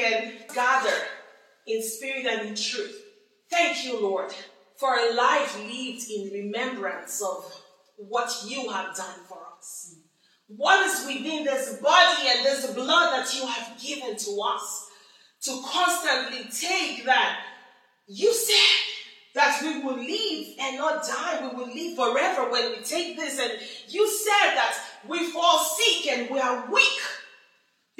can gather in spirit and in truth. Thank you, Lord, for a life lived in remembrance of what you have done for us. What is within this body and this blood that you have given to us to constantly take that? You said that we will live and not die. We will live forever when we take this. And you said that we fall sick and we are weak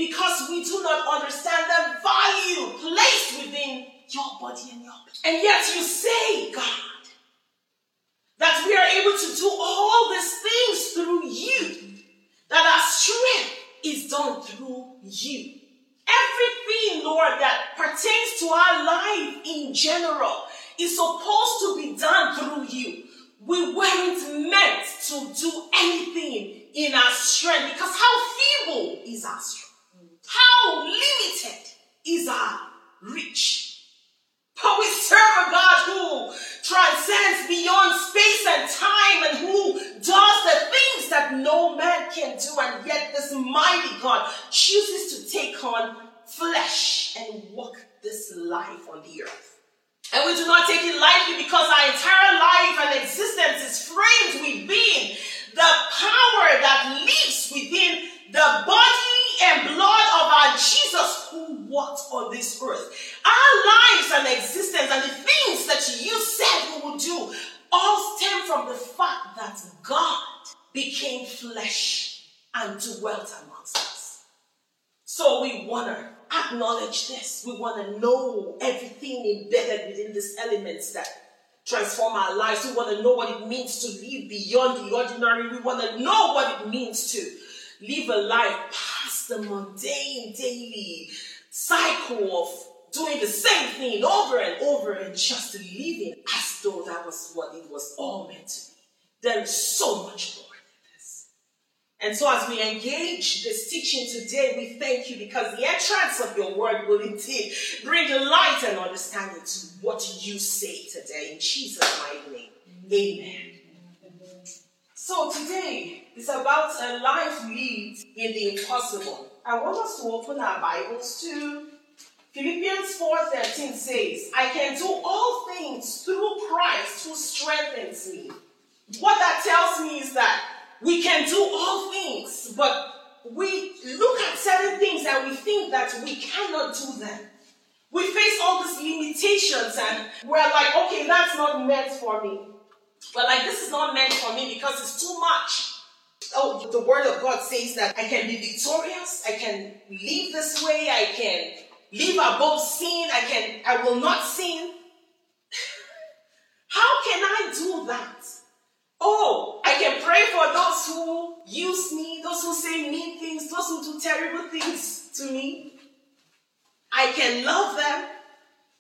because we do not understand the value placed within your body and your blood. And yet you say, God, that we are able to do all these things through you, that our strength is done through you. Everything, Lord, that pertains to our life in general is supposed to be done through you. We weren't meant to do anything in our strength because how feeble is our strength? How limited is our reach? But we serve a God who transcends beyond space and time and who does the things that no man can do. And yet, this mighty God chooses to take on flesh and walk this life on the earth. And we do not take it lightly because our entire life and existence is framed within the power that lives within the body and blood of our Jesus who walked on this earth. Our lives and existence and the things that you said we would do all stem from the fact that God became flesh and dwelt amongst us. So we want to acknowledge this. We want to know everything embedded within these elements that transform our lives. We want to know what it means to live beyond the ordinary. We want to know what it means to live a life the mundane daily cycle of doing the same thing over and over and just living as though that was what it was all meant to be. There is so much more than this. And so, as we engage this teaching today, we thank you because the entrance of your word will indeed bring light and understanding to what you say today. In Jesus' mighty name, amen. So, today, it's about a life lived in the impossible. I want us to open our Bibles to Philippians 4:13 says, I can do all things through Christ who strengthens me. What that tells me is that we can do all things, but we look at certain things and we think that we cannot do them. We face all these limitations and we're like, okay, that's not meant for me. But like, this is not meant for me because it's too much. Oh, the word of God says that I can be victorious. I can live this way. I can live above sin. I can, I will not sin. How can I do that? Oh, I can pray for those who use me, those who say mean things, those who do terrible things to me. I can love them.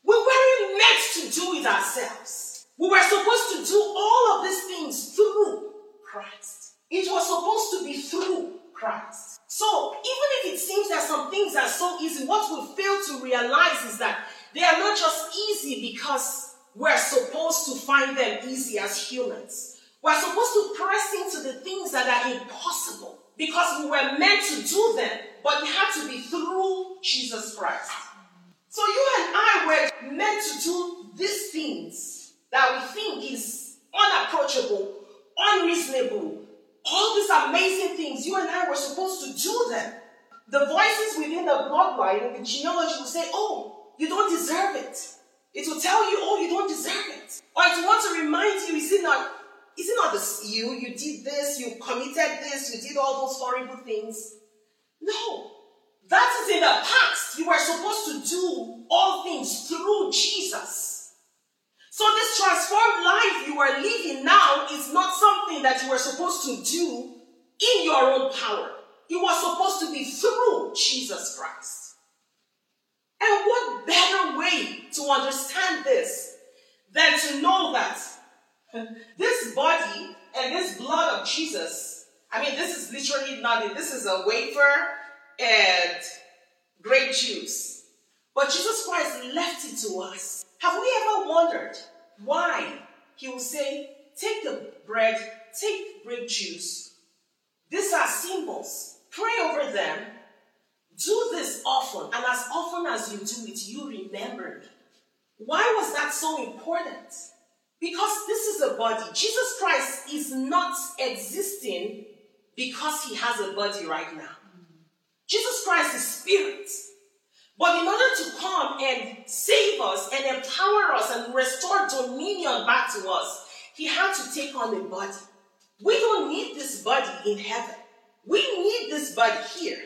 We weren't meant to do it ourselves. We were supposed to do all of these things through Christ. It was supposed to be through Christ. So even if it seems that some things are so easy, what we fail to realize is that they are not just easy because we're supposed to find them easy as humans. We're supposed to press into the things that are impossible because we were meant to do them, but it had to be through Jesus Christ. So you and I were meant to do these things that we think is unapproachable, unreasonable, all these amazing things, you and I were supposed to do them. The voices within the bloodline the genealogy will say, Oh, you don't deserve it. It will tell you, Oh, you don't deserve it. Or it will want to remind you, is it not, is it not this you? You did this, you committed this, you did all those horrible things. No. That is in the past. You were supposed to do all things through Jesus. So, this transformed life you are living now is not something that you were supposed to do in your own power. It was supposed to be through Jesus Christ. And what better way to understand this than to know that this body and this blood of Jesus, I mean, this is literally nothing. This is a wafer and grape juice. But Jesus Christ left it to us. Have we ever wondered why he will say, Take the bread, take grape juice. These are symbols. Pray over them. Do this often, and as often as you do it, you remember me. Why was that so important? Because this is a body. Jesus Christ is not existing because he has a body right now. Jesus Christ is spirit. But in order to come and save us and empower us and restore dominion back to us, he had to take on a body. We don't need this body in heaven. We need this body here.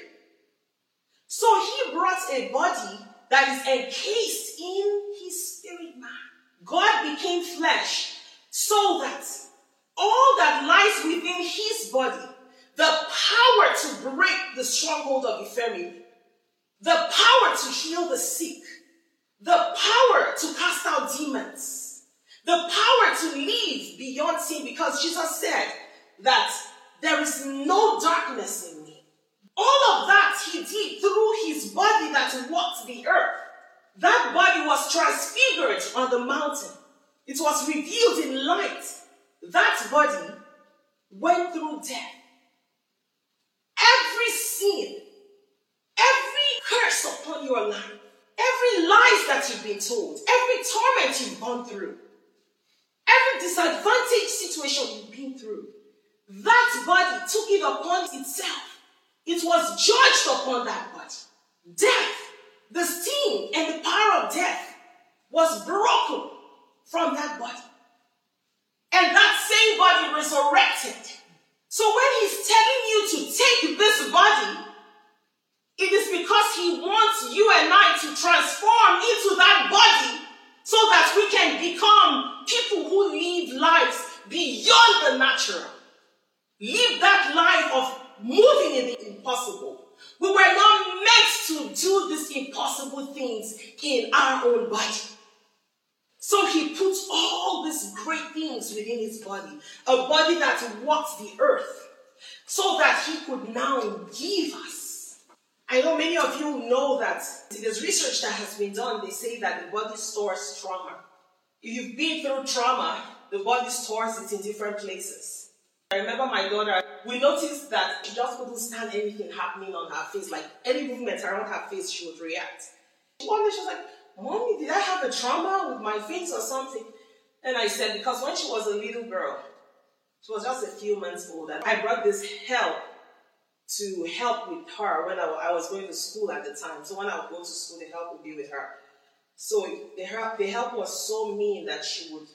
So he brought a body that is encased in his spirit man. God became flesh so that all that lies within his body, the power to break the stronghold of infirmity, the power to heal the sick, the power to cast out demons, the power to live beyond sin, because Jesus said that there is no darkness in me. All of that he did through his body that walked the earth. That body was transfigured on the mountain. It was revealed in light. That body went through death. Every sin, your life, every lies that you've been told, every torment you've gone through, every disadvantaged situation you've been through, that body took it upon itself. It was judged upon that body. Death, the sting and the power of death was broken from that body. And that same body resurrected. So when he's telling you to take this body, it is because he wants you and I to transform into that body so that we can become people who live lives beyond the natural. Live that life of moving in the impossible. We were not meant to do these impossible things in our own body. So he puts all these great things within his body, a body that walks the earth, so that he could now give us. I know many of you know that there's research that has been done. They say that the body stores trauma. If you've been through trauma, the body stores it in different places. I remember my daughter, we noticed that she just couldn't stand anything happening on her face. Like any movement around her face, she would react. One day she was like, Mommy, did I have a trauma with my face or something? And I said, Because when she was a little girl, she was just a few months old, and I brought this help to help with her when I, I was going to school at the time. So when I would go to school, the help would be with her. So the help, the help was so mean that she would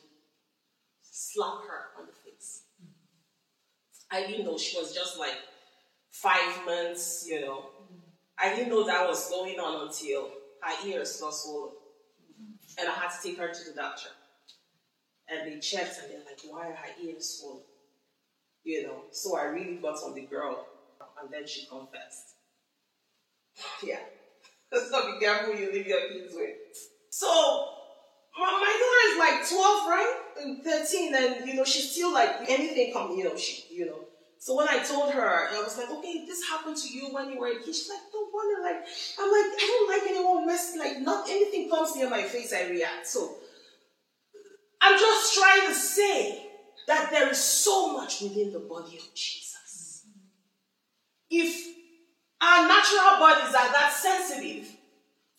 slap her on the face. I didn't know she was just like five months, you know. I didn't know that was going on until her ears got swollen. And I had to take her to the doctor. And they checked and they're like, why are her ears swollen? You know, so I really got on the girl. And then she confessed. Yeah. so be careful you leave your kids with. So my, my daughter is like 12, right? And 13, and you know, she's still like anything come, you know, she, you know. So when I told her, I was like, okay, this happened to you when you were a kid. She's like, don't worry, like, I'm like, I don't like anyone messing, like, not anything comes near my face, I react. So I'm just trying to say that there is so much within the body of Jesus. If our natural bodies are that sensitive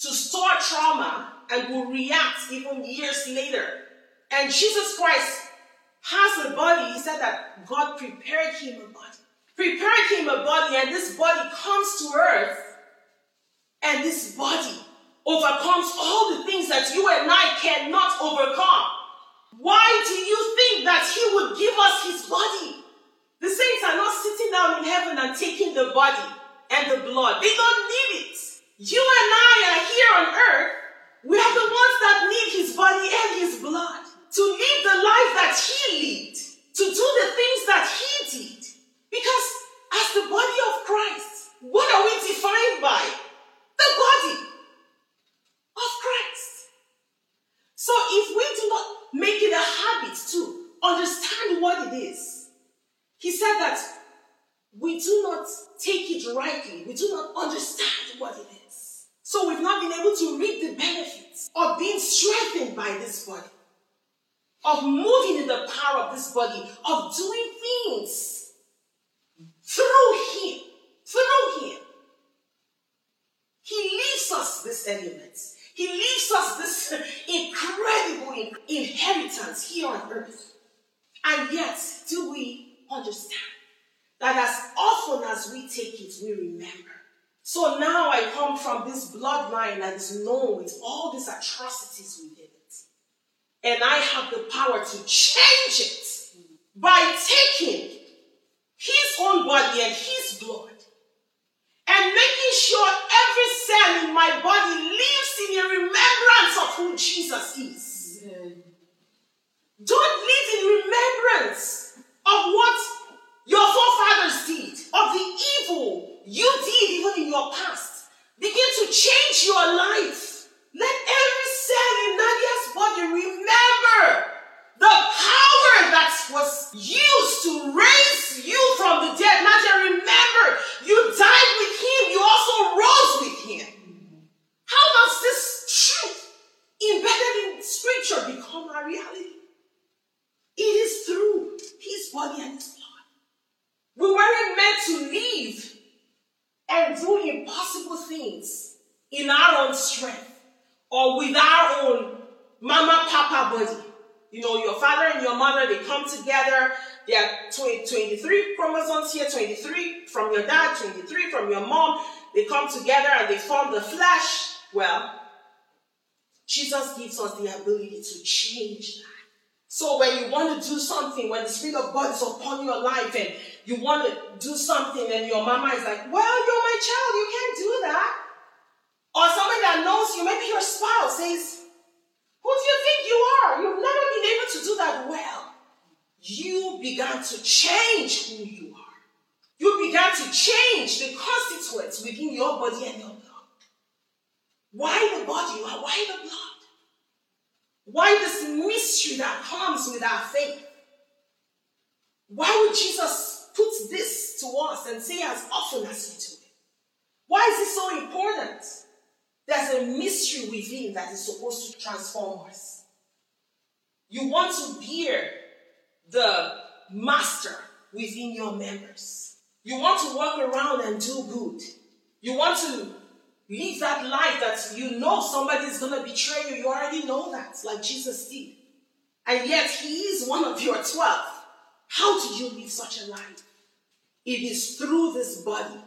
to store trauma and will react even years later, and Jesus Christ has a body, he said that God prepared him a body. Prepared him a body, and this body comes to earth, and this body overcomes all the things that you and I cannot overcome. Why do you think that he would give us his body? The saints are not sitting down in heaven and taking the body and the blood. They don't need it. You and I are here on earth. We are the ones that need his body and his blood to live the life that he lived, to do the things that he did. Because as the body of Christ, what are we defined by? The body of Christ. So if we do not make it a habit to understand what it is, he said that we do not take it rightly, we do not understand what it is. So we've not been able to reap the benefits of being strengthened by this body of moving in the power of this body, of doing things through Him. Through Him. He leaves us this element. He leaves us this incredible inheritance here on earth. And yet, do we understand that as often as we take it, we remember? So now I come from this bloodline that is known with all these atrocities within it. And I have the power to change it by taking his own body and his blood and making sure every cell in my body lives in a remembrance of who Jesus is. Don't live in remembrance of what your forefathers did, of the evil you did even in your past. Begin to change your life. Let every cell in Nadia's body remember the power that was used to raise you from the dead. Nadia, remember, you died with him, you also rose with him. How does this truth embedded in scripture become a reality? It is through his body and his blood. We weren't meant to live and do impossible things in our own strength or with our own mama papa body. You know, your father and your mother, they come together. There are 20, 23 chromosomes here, 23 from your dad, 23 from your mom. They come together and they form the flesh. Well, Jesus gives us the ability to change that. So when you want to do something, when the Spirit of God is upon your life and you want to do something and your mama is like, well, you're my child, you can't do that. Or somebody that knows you, maybe your spouse says, who do you think you are? You've never been able to do that well. You began to change who you are. You began to change the constituents within your body and your blood. Why the body? Why the blood? Why this mystery that comes with our faith? Why would Jesus put this to us and say as often as you do it? Why is it so important? There's a mystery within that is supposed to transform us. You want to bear the master within your members. You want to walk around and do good. You want to live that life that you know somebody is going to betray you. You already know that, like Jesus did. And yet, He is one of your 12. How do you live such a life? It is through this body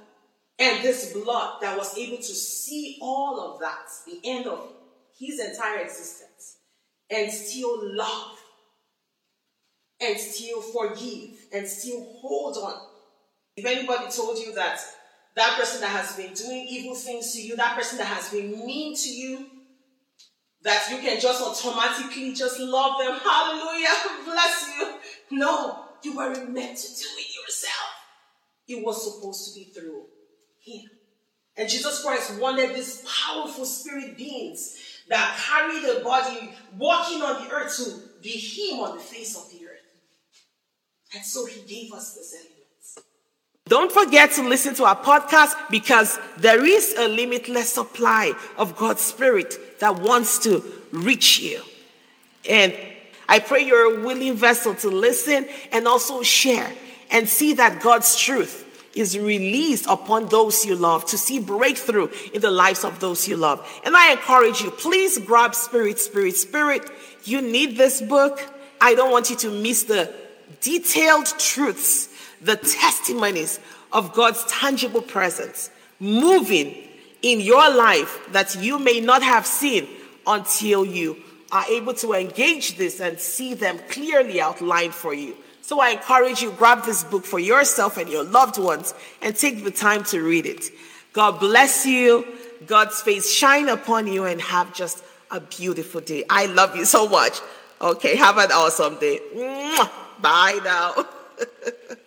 and this blood that was able to see all of that, the end of his entire existence, and still love, and still forgive, and still hold on. If anybody told you that that person that has been doing evil things to you, that person that has been mean to you, that you can just automatically just love them, hallelujah, bless you. No, you weren't meant to do it yourself. It was supposed to be through And Jesus Christ wanted these powerful spirit beings that carry the body walking on the earth to be him on the face of the earth. And so he gave us this elements. Don't forget to listen to our podcast because there is a limitless supply of God's Spirit that wants to reach you. And I pray you're a willing vessel to listen and also share and see that God's truth is released upon those you love to see breakthrough in the lives of those you love. And I encourage you, please grab Spirit, Spirit, Spirit. You need this book. I don't want you to miss the detailed truths, the testimonies of God's tangible presence moving in your life that you may not have seen until you are able to engage this and see them clearly outlined for you. So I encourage you, grab this book for yourself and your loved ones and take the time to read it. God bless you. God's face shine upon you and have just a beautiful day. I love you so much. Okay, have an awesome day. Bye now.